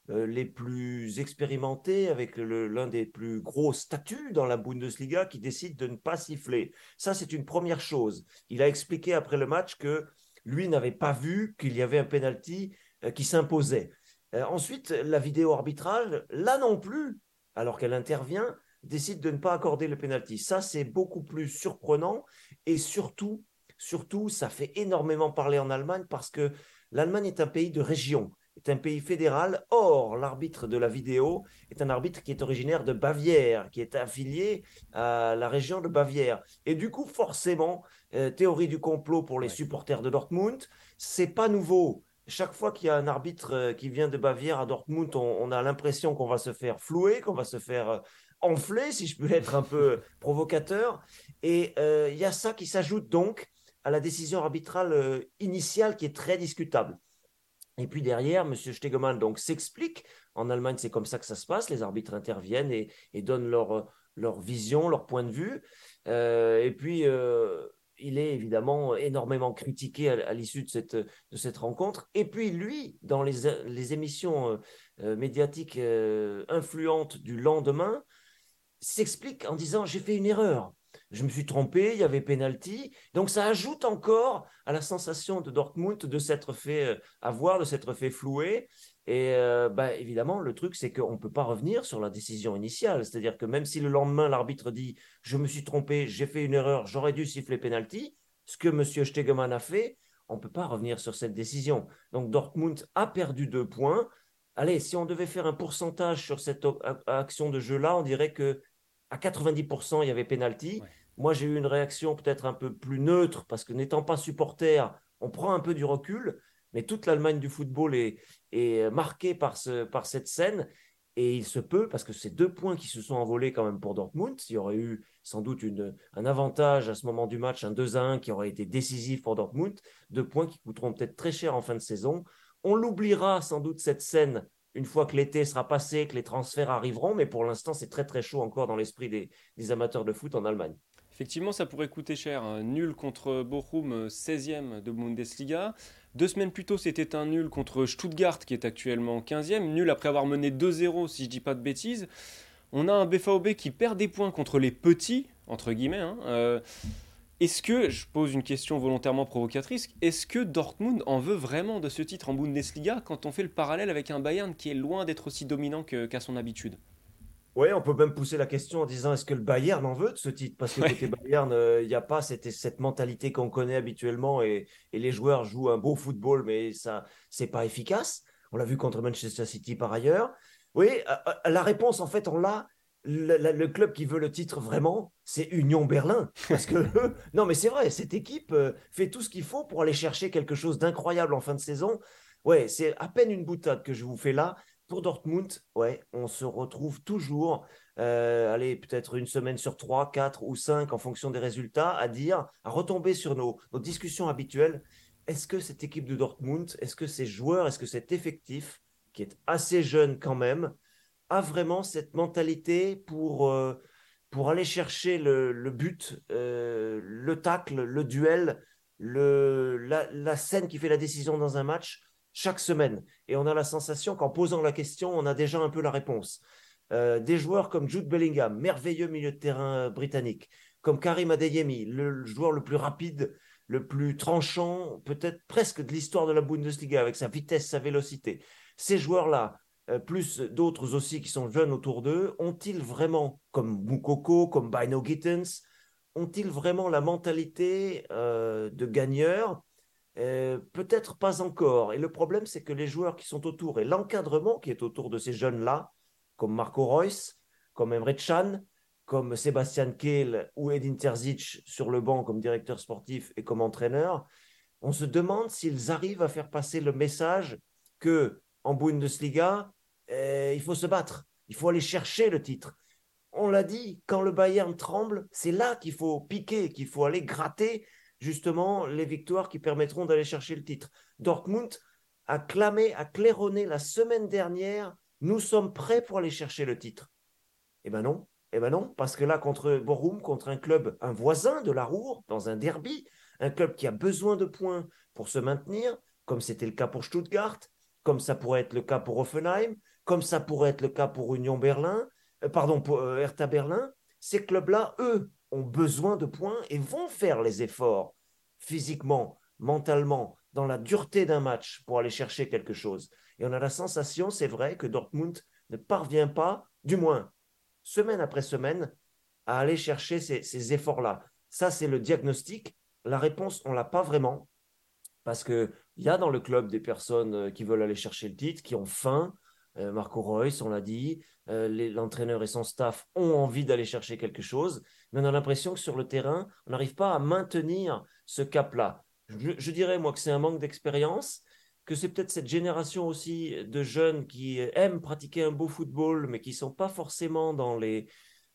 les plus expérimentés, avec l'un des plus gros statuts dans la Bundesliga, qui décide de ne pas siffler. Ça, c'est une première chose. Il a expliqué après le match que lui n'avait pas vu qu'il y avait un penalty euh, qui s'imposait. Euh, ensuite, la vidéo arbitrale, là non plus, alors qu'elle intervient, décide de ne pas accorder le penalty. Ça, c'est beaucoup plus surprenant et surtout, surtout, ça fait énormément parler en Allemagne parce que l'Allemagne est un pays de région est un pays fédéral. Or, l'arbitre de la vidéo est un arbitre qui est originaire de Bavière, qui est affilié à la région de Bavière. Et du coup, forcément, euh, théorie du complot pour les supporters de Dortmund, c'est pas nouveau. Chaque fois qu'il y a un arbitre euh, qui vient de Bavière à Dortmund, on, a l'impression qu'on va se faire flouer, qu'on va se faire euh, enfler, si je peux être un peu [LAUGHS] provocateur. Et il y a ça qui s'ajoute donc à la décision arbitrale initiale qui est très discutable. Et puis derrière, M. Stegemann donc s'explique. En Allemagne, c'est comme ça que ça se passe. Les arbitres interviennent et, donnent leur, leur vision, leur point de vue. Euh, et puis, euh, il est évidemment énormément critiqué à, l'issue de cette, rencontre. Et puis, lui, dans les, émissions euh, médiatiques influentes du lendemain, s'explique en disant J'ai fait une erreur je me suis trompé, il y avait penalty. Donc ça ajoute encore à la sensation de Dortmund de s'être fait euh, avoir, de s'être fait flouer. Et euh, bah, évidemment, le truc, c'est qu'on ne peut pas revenir sur la décision initiale. C'est-à-dire que même si le lendemain, l'arbitre dit Je me suis trompé, j'ai fait une erreur, j'aurais dû siffler penalty, ce que M. Stegemann a fait, on ne peut pas revenir sur cette décision. Donc Dortmund a perdu deux points. Allez, si on devait faire un pourcentage sur cette action de jeu-là, on dirait que à 90%, il y avait penalty. Moi, j'ai eu une réaction peut-être un peu plus neutre parce que n'étant pas supporter, on prend un peu du recul, mais toute l'Allemagne du football est, est marquée par, ce, par cette scène. Et il se peut, parce que c'est deux points qui se sont envolés quand même pour Dortmund. Il y aurait eu sans doute une, un avantage à ce moment du match, un 2 à 1 qui aurait été décisif pour Dortmund. Deux points qui coûteront peut-être très cher en fin de saison. On l'oubliera sans doute cette scène une fois que l'été sera passé, que les transferts arriveront, mais pour l'instant, c'est très très chaud encore dans l'esprit des, amateurs de foot en Allemagne. Effectivement, ça pourrait coûter cher. Un nul contre Bochum, 16e de Bundesliga. Deux semaines plus tôt, c'était un nul contre Stuttgart, qui est actuellement 15e. Nul après avoir mené 2-0, si je dis pas de bêtises. On a un BVB qui perd des points contre les petits, entre guillemets. Hein. Euh, est-ce que, je pose une question volontairement provocatrice, est-ce que Dortmund en veut vraiment de ce titre en Bundesliga quand on fait le parallèle avec un Bayern qui est loin d'être aussi dominant qu'à son habitude? Oui, on peut même pousser la question en disant est-ce que le Bayern en veut de ce titre? Parce que côté Bayern, euh, il n'y a pas cette, cette mentalité qu'on connaît habituellement et, les joueurs jouent un beau football, mais ça, c'est pas efficace. On l'a vu contre Manchester City par ailleurs. Oui, euh, euh, la réponse, en fait, on l'a. Le, club qui veut le titre vraiment, c'est Union Berlin. Parce que, [LAUGHS] [LAUGHS] non, mais c'est vrai, cette équipe fait tout ce qu'il faut pour aller chercher quelque chose d'incroyable en fin de saison. Ouais, c'est à peine une boutade que je vous fais là pour Dortmund, ouais, on se retrouve toujours, euh, allez, peut-être une semaine sur trois, quatre ou cinq en fonction des résultats, à dire, à retomber sur nos, discussions habituelles. Est-ce que cette équipe de Dortmund, est-ce que ces joueurs, est-ce que cet effectif, qui est assez jeune quand même, a vraiment cette mentalité pour, euh, pour aller chercher le, but, euh, le tacle, le duel, le, la scène qui fait la décision dans un match chaque semaine. Et on a la sensation qu'en posant la question, on a déjà un peu la réponse. Euh, des joueurs comme Jude Bellingham, merveilleux milieu de terrain britannique, comme Karim Adeyemi, le joueur le plus rapide, le plus tranchant, peut-être presque de l'histoire de la Bundesliga, avec sa vitesse, sa vélocité. Ces joueurs-là, plus d'autres aussi qui sont jeunes autour d'eux, ont-ils vraiment, comme Mukoko, comme Bino Gittens, ont-ils vraiment la mentalité euh, de gagneur? Euh, peut-être pas encore. Et le problème, c'est que les joueurs qui sont autour et l'encadrement qui est autour de ces jeunes-là, comme Marco Reus, comme Emre Can, comme Sébastien Kehl ou Edin Terzic sur le banc comme directeur sportif et comme entraîneur, on se demande s'ils arrivent à faire passer le message que en Bundesliga, euh, il faut se battre, il faut aller chercher le titre. On l'a dit, quand le Bayern tremble, c'est là qu'il faut piquer, qu'il faut aller gratter justement les victoires qui permettront d'aller chercher le titre. Dortmund a clamé, a claironné la semaine dernière, nous sommes prêts pour aller chercher le titre. Eh ben non, eh ben non, parce que là, contre Borum, contre un club, un voisin de la Roure, dans un derby, un club qui a besoin de points pour se maintenir, comme c'était le cas pour Stuttgart, comme ça pourrait être le cas pour Offenheim, comme ça pourrait être le cas pour Union Berlin, euh, pardon, pour euh, Hertha Berlin, ces clubs-là, eux, ont besoin de points et vont faire les efforts physiquement, mentalement, dans la dureté d'un match pour aller chercher quelque chose. Et on a la sensation, c'est vrai, que Dortmund ne parvient pas, du moins semaine après semaine, à aller chercher ces, efforts-là. Ça, c'est le diagnostic. La réponse, on l'a pas vraiment, parce qu'il y a dans le club des personnes euh, qui veulent aller chercher le titre, qui ont faim. Euh, Marco Reus, on l'a dit, euh, l'entraîneur et son staff ont envie d'aller chercher quelque chose, mais on a l'impression que sur le terrain, on n'arrive pas à maintenir ce cap-là. Je, dirais, moi, que c'est un manque d'expérience, que c'est peut-être cette génération aussi de jeunes qui aiment pratiquer un beau football, mais qui ne sont pas forcément dans les,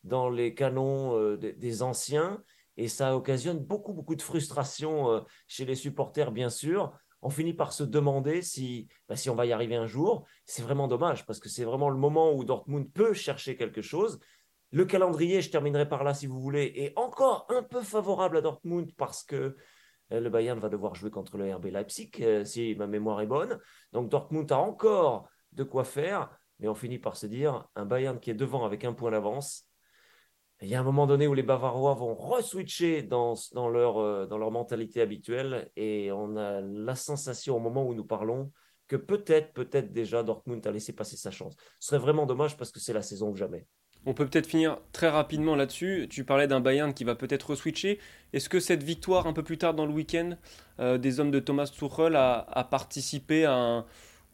dans les canons euh, des, anciens. Et ça occasionne beaucoup, beaucoup de frustration chez les supporters, bien sûr. On finit par se demander si, bah, si on va y arriver un jour. C'est vraiment dommage parce que c'est vraiment le moment où Dortmund peut chercher quelque chose. Le calendrier, je terminerai par là si vous voulez, est encore un peu favorable à Dortmund parce que euh, le Bayern va devoir jouer contre le RB Leipzig, euh, si ma mémoire est bonne. Donc Dortmund a encore de quoi faire, mais on finit par se dire, un Bayern qui est devant avec un point d'avance, il y a un moment donné où les Bavarois vont re-switcher dans, euh, dans leur mentalité habituelle, et on a la sensation au moment où nous parlons que peut-être, peut-être déjà Dortmund a laissé passer sa chance. Ce serait vraiment dommage parce que c'est la saison ou jamais. On peut peut-être finir très rapidement là-dessus. Tu parlais d'un Bayern qui va peut-être switcher. Est-ce que cette victoire un peu plus tard dans le week-end euh, des hommes de Thomas Tuchel a, participé à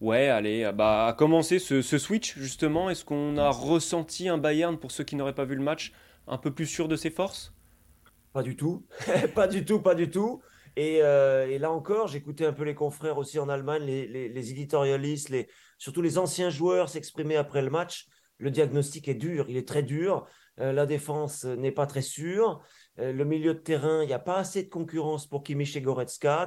Ouais, allez, bah, à commencer ce, switch justement? Est-ce qu'on a ressenti un Bayern, pour ceux qui n'auraient pas vu le match, un peu plus sûr de ses forces? [LAUGHS] Pas du tout. pas du tout, pas du tout. Et, là encore, j'écoutais un peu les confrères aussi en Allemagne, les, éditorialistes, surtout les anciens joueurs s'exprimer après le match le diagnostic est dur, il est très dur. Euh, la défense n'est pas très sûre. Euh, le milieu de terrain, il n'y a pas assez de concurrence pour Kimmich et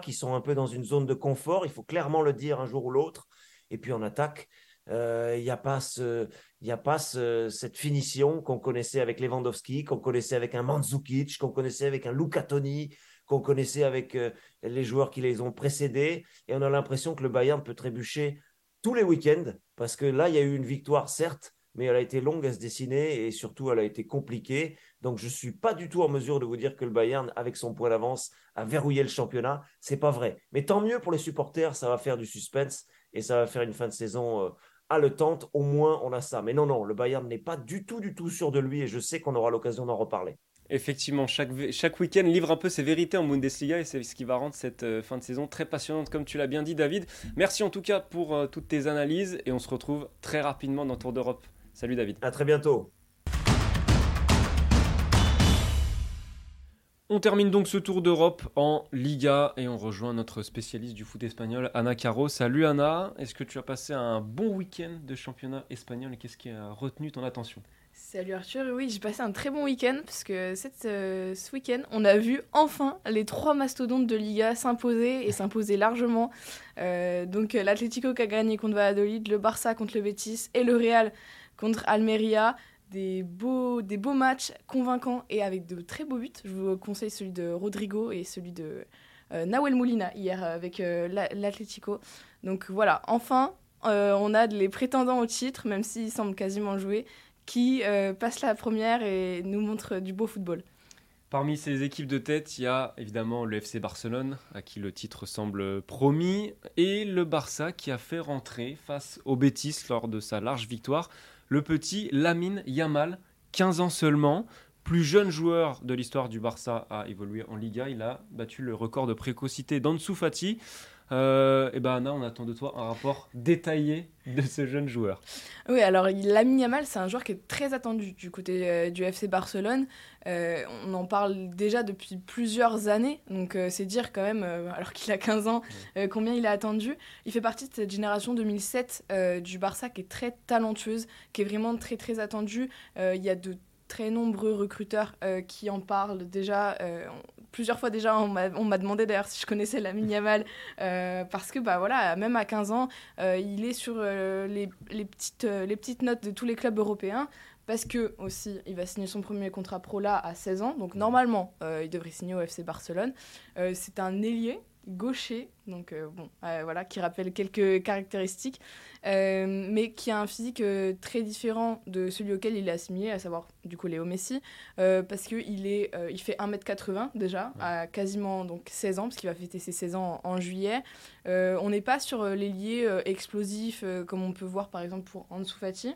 qui sont un peu dans une zone de confort. Il faut clairement le dire un jour ou l'autre. Et puis en attaque, euh, il n'y a pas, ce, y a pas cette finition qu'on connaissait avec Lewandowski, qu'on connaissait avec un Mandzukic, qu'on connaissait avec un Luca Toni, qu'on connaissait avec les joueurs qui les ont précédés. Et on a l'impression que le Bayern peut trébucher tous les week-ends, parce que là, il y a eu une victoire, certes, mais elle a été longue à se dessiner et surtout elle a été compliquée. Donc je ne suis pas du tout en mesure de vous dire que le Bayern, avec son point d'avance, a verrouillé le championnat. C'est pas vrai. Mais tant mieux pour les supporters, ça va faire du suspense et ça va faire une fin de saison euh, haletante. Au moins on a ça. Mais non, non, le Bayern n'est pas du tout, du tout sûr de lui et je sais qu'on aura l'occasion d'en reparler. Effectivement, chaque, chaque week-end livre un peu ses vérités en Bundesliga et c'est ce qui va rendre cette euh, fin de saison très passionnante, comme tu l'as bien dit, David. Merci en tout cas pour euh, toutes tes analyses et on se retrouve très rapidement dans Tour d'Europe. Salut David. À très bientôt. On termine donc ce tour d'Europe en Liga et on rejoint notre spécialiste du foot espagnol, Anna Caro. Salut Anna, est-ce que tu as passé un bon week-end de championnat espagnol et qu'est-ce qui a retenu ton attention? Salut Arthur, oui j'ai passé un très bon week-end parce que euh, ce week-end on a vu enfin les trois mastodontes de Liga s'imposer et s'imposer largement. Euh, donc l'Atlético qui a gagné contre Valladolid, le Barça contre le Betis et le Real contre Almeria. Des beaux, des beaux matchs convaincants et avec de très beaux buts. Je vous conseille celui de Rodrigo et celui de euh, Nahuel Molina hier avec euh, l'Atlético. Donc voilà, enfin, euh, on a les prétendants au titre, même s'ils semblent quasiment jouer, qui passent la première et nous montrent du beau football. Parmi ces équipes de tête, il y a évidemment le FC Barcelone, à qui le titre semble promis, et le Barça qui a fait rentrer face au Betis lors de sa large victoire le petit Lamine Yamal, 15 ans seulement, plus jeune joueur de l'histoire du Barça à évoluer en Liga. Il a battu le record de précocité d'Ansu Fati. Euh, et ben Anna, on attend de toi un rapport détaillé de ce jeune joueur. Oui, alors Lamine Yamal, c'est un joueur qui est très attendu du côté euh, du FC Barcelone. Euh, on en parle déjà depuis plusieurs années, donc c'est dire quand même, alors qu'il a 15 ans, combien il a attendu. Il fait partie de cette génération 2007 du Barça qui est très talentueuse, qui est vraiment très très attendue. Il y a de très nombreux recruteurs qui en parlent déjà plusieurs fois déjà, on m'a demandé d'ailleurs si je connaissais la Yamal, euh, parce que bah, voilà, même à 15 ans, euh, il est sur euh, les, les, petites, les petites notes de tous les clubs européens, parce que aussi, il va signer son premier contrat pro là à 16 ans, donc normalement, il devrait signer au FC Barcelone. C'est un ailier gaucher, donc bon, voilà, qui rappelle quelques caractéristiques. Euh, mais qui a un physique euh, très différent de celui auquel il est assimilé, à savoir du coup Léo Messi, euh, parce qu'il il fait 1m80 déjà, à quasiment donc, 16 ans, parce qu'il va fêter ses 16 ans en, juillet. on n'est pas sur l'ailier explosif comme on peut voir par exemple pour Ansu Fati.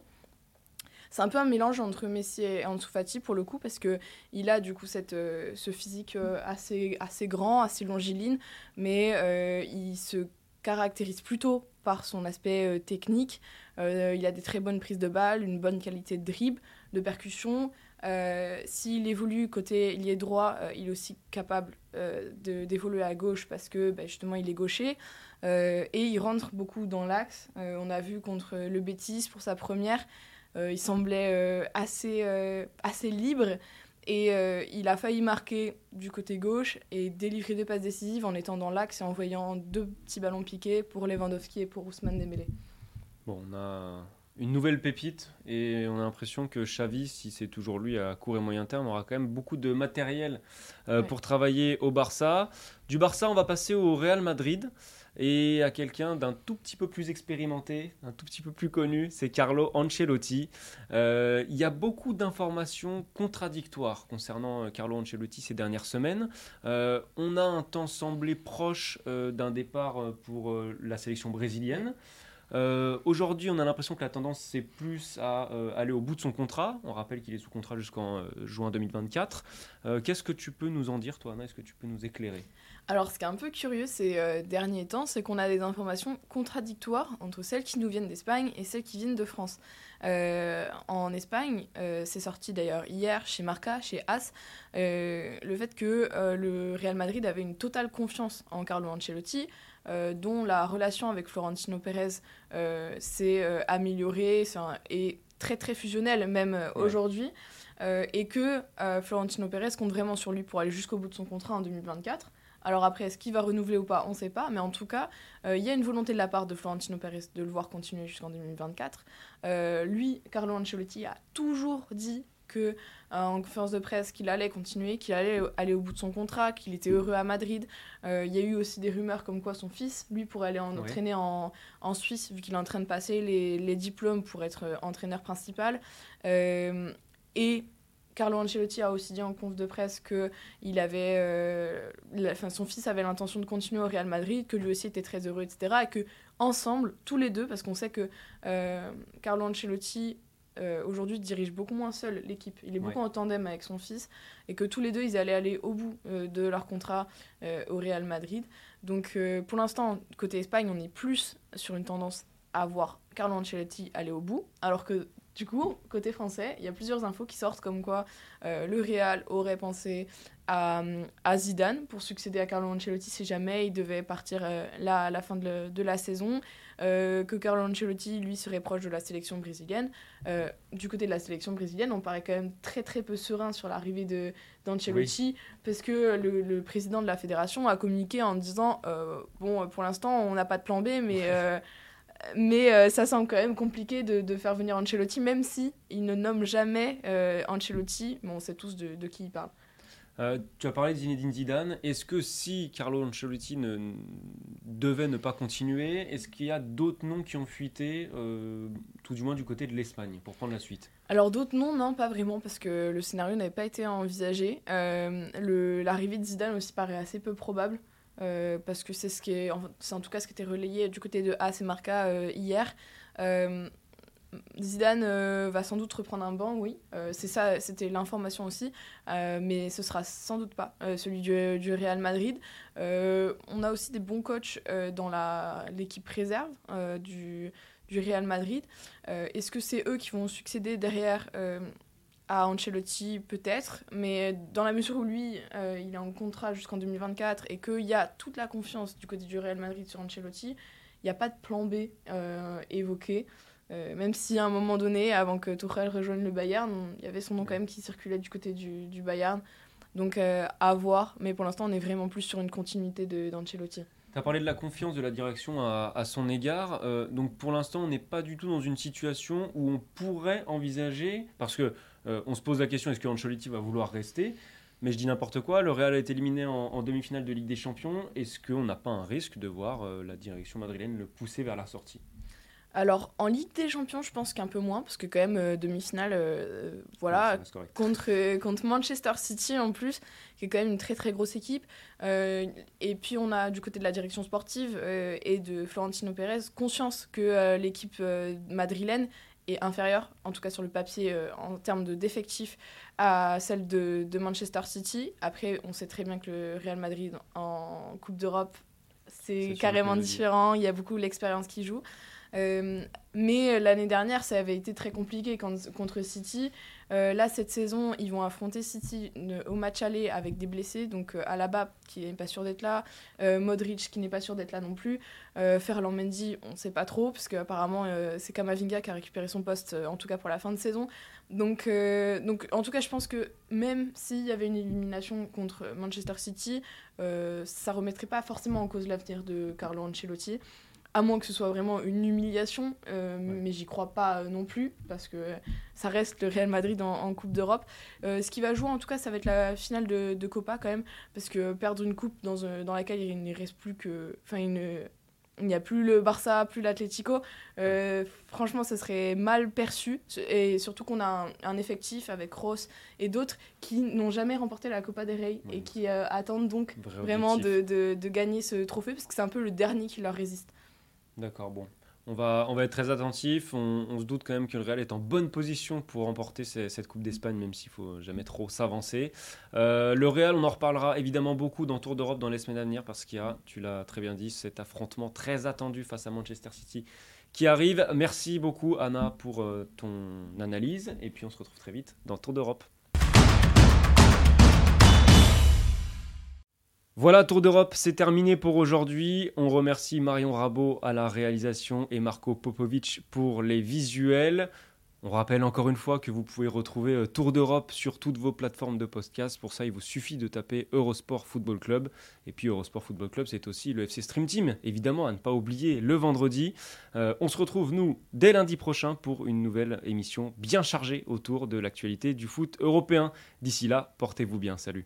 C'est un peu un mélange entre Messi et Ansu pour le coup, parce qu'il a du coup cette, ce physique assez, assez grand, assez longiligne, mais il se caractérise plutôt par son aspect euh, technique. Euh, il a des très bonnes prises de balles, une bonne qualité de dribble, de percussion. Euh, s'il évolue côté lié droit, il est aussi capable d'évoluer à gauche parce que bah, justement il est gaucher. et il rentre beaucoup dans l'axe. on a vu contre le Betis pour sa première, il semblait assez, assez libre. Et euh, il a failli marquer du côté gauche et délivrer deux passes décisives en étant dans l'axe et en voyant deux petits ballons piqués pour Lewandowski et pour Ousmane Dembélé. Bon, on a une nouvelle pépite et on a l'impression que Xavi, si c'est toujours lui à court et moyen terme, aura quand même beaucoup de matériel euh, pour travailler au Barça. Du Barça, on va passer au Real Madrid et à quelqu'un d'un tout petit peu plus expérimenté, un tout petit peu plus connu, c'est Carlo Ancelotti. Euh, il y a beaucoup d'informations contradictoires concernant euh, Carlo Ancelotti ces dernières semaines. Euh, on a un temps semblé proche d'un départ pour la sélection brésilienne. Aujourd'hui, on a l'impression que la tendance, c'est plus à aller au bout de son contrat. On rappelle qu'il est sous contrat jusqu'en juin 2024. Qu'est-ce que tu peux nous en dire, toi, Anna? Est-ce que tu peux nous éclairer? Alors, ce qui est un peu curieux ces euh, derniers temps, c'est qu'on a des informations contradictoires entre celles qui nous viennent d'Espagne et celles qui viennent de France. Euh, en Espagne, euh, c'est sorti d'ailleurs hier chez Marca, chez As, le fait que le Real Madrid avait une totale confiance en Carlo Ancelotti, dont la relation avec Florentino Pérez s'est améliorée et très très fusionnelle même aujourd'hui, et que Florentino Pérez compte vraiment sur lui pour aller jusqu'au bout de son contrat en 2024. Alors après, est-ce qu'il va renouveler ou pas On ne sait pas. Mais en tout cas, euh, il y a une volonté de la part de Florentino Pérez de le voir continuer jusqu'en 2024. Euh, lui, Carlo Ancelotti, a toujours dit que euh, en conférence de presse qu'il allait continuer, qu'il allait aller au bout de son contrat, qu'il était heureux à Madrid. Il y a eu aussi des rumeurs comme quoi son fils, lui, pourrait aller en entraîner en, Suisse, vu qu'il est en train de passer les, les diplômes pour être entraîneur principal. et Carlo Ancelotti a aussi dit en conf de presse que il avait, euh, son fils avait l'intention de continuer au Real Madrid, que lui aussi était très heureux, etc. Et que ensemble, tous les deux, parce qu'on sait que euh, Carlo Ancelotti euh, aujourd'hui dirige beaucoup moins seul l'équipe, il est beaucoup en tandem avec son fils, et que tous les deux, ils allaient aller au bout de leur contrat au Real Madrid. Donc pour l'instant, côté Espagne, on est plus sur une tendance à voir Carlo Ancelotti aller au bout, alors que du coup, côté français, il y a plusieurs infos qui sortent comme quoi euh, le Real aurait pensé à, Zidane pour succéder à Carlo Ancelotti si jamais il devait partir euh, là à la fin de, la saison, euh, que Carlo Ancelotti, lui, serait proche de la sélection brésilienne. du côté de la sélection brésilienne, on paraît quand même très très peu serein sur l'arrivée d'Ancelotti parce que le, le, président de la fédération a communiqué en disant bon, pour l'instant, on n'a pas de plan B, mais [LAUGHS] mais euh, ça semble quand même compliqué de, faire venir Ancelotti, même si il ne nomme jamais euh, Ancelotti, mais on sait tous de, qui il parle. Euh, tu as parlé de Zinedine Zidane. Est-ce que si Carlo Ancelotti ne, devait ne pas continuer, est-ce qu'il y a d'autres noms qui ont fuité, tout du moins du côté de l'Espagne, pour prendre la suite? Alors d'autres noms, non, pas vraiment, parce que le scénario n'avait pas été envisagé. L'arrivée de Zidane aussi paraît assez peu probable. Euh, parce que c'est ce qui est, c'est en tout cas ce qui était relayé du côté de AC Marca euh, hier. Euh, Zidane va sans doute reprendre un banc, oui. c'est ça, c'était l'information aussi, mais ce sera sans doute pas celui du, du, Real Madrid. on a aussi des bons coachs dans la, l'équipe réserve du, du Real Madrid. est-ce que c'est eux qui vont succéder derrière à Ancelotti peut-être, mais dans la mesure où lui, euh, il est en contrat jusqu'en 2024 et qu'il y a toute la confiance du côté du Real Madrid sur Ancelotti, il n'y a pas de plan B euh, évoqué. Euh, même si à un moment donné, avant que Tuchel rejoigne le Bayern, il y avait son nom quand même qui circulait du côté du, du Bayern. Donc à voir, mais pour l'instant on est vraiment plus sur une continuité d'Ancelotti. Tu as parlé de la confiance de la direction à, son égard. donc pour l'instant, on n'est pas du tout dans une situation où on pourrait envisager, parce que on se pose la question est-ce que Ancelotti va vouloir rester? Mais je dis n'importe quoi, le Real a été éliminé en, demi-finale de Ligue des Champions. Est-ce qu'on n'a pas un risque de voir euh, la direction madrilène le pousser vers la sortie? Alors en Ligue des Champions, je pense qu'un peu moins, parce que quand même euh, demi-finale, euh, voilà, contre, contre Manchester City en plus, qui est quand même une très très grosse équipe. et puis on a du côté de la direction sportive et de Florentino Pérez conscience que l'équipe madrilène est inférieure, en tout cas sur le papier, euh, en termes de d'effectifs, à celle de, de, Manchester City. Après, on sait très bien que le Real Madrid en Coupe d'Europe, c'est carrément différent. Il y a beaucoup l'expérience qui joue. Euh, mais l'année dernière, ça avait été très compliqué contre City. Euh, là, cette saison, ils vont affronter City au match aller avec des blessés. Donc euh, Alaba qui n'est pas sûr d'être là, Modric qui n'est pas sûr d'être là non plus, Ferland Mendy, on ne sait pas trop, parce qu'apparemment c'est Kamavinga qui a récupéré son poste, en tout cas pour la fin de saison. Donc, donc en tout cas, je pense que même s'il y avait une élimination contre Manchester City, ça remettrait pas forcément en cause l'avenir de Carlo Ancelotti à moins que ce soit vraiment une humiliation, euh, mais j'y crois pas euh, non plus, parce que ça reste le Real Madrid en, Coupe d'Europe. Euh, ce qui va jouer, en tout cas, ça va être la finale de, Copa quand même, parce que perdre une coupe dans, dans laquelle il ne reste plus que. Enfin, il n'y a plus le Barça, plus l'Atlético. franchement, ça serait mal perçu, et surtout qu'on a un, effectif avec Ross et d'autres qui n'ont jamais remporté la Copa del Rey et qui attendent donc vraiment de, de, de gagner ce trophée, parce que c'est un peu le dernier qui leur résiste. D'accord, bon. On va, être très attentif. On, se doute quand même que le Real est en bonne position pour remporter cette Coupe d'Espagne, même s'il faut jamais trop s'avancer. Euh, le Real, on en reparlera évidemment beaucoup dans Tour d'Europe dans les semaines à venir parce qu'il y a, tu l'as très bien dit, cet affrontement très attendu face à Manchester City qui arrive. Merci beaucoup Anna pour euh, ton analyse et puis on se retrouve très vite dans Tour d'Europe. Voilà, Tour d'Europe, c'est terminé pour aujourd'hui. On remercie Marion Rabot à la réalisation et Marco Popovic pour les visuels. On rappelle encore une fois que vous pouvez retrouver euh, Tour d'Europe sur toutes vos plateformes de podcast. Pour ça, il vous suffit de taper Eurosport Football Club. Et puis Eurosport Football Club, c'est aussi le FC Stream Team, évidemment, à ne pas oublier le vendredi. Euh, on se retrouve, nous, dès lundi prochain pour une nouvelle émission bien chargée autour de l'actualité du foot européen. D'ici là, portez-vous bien. Salut.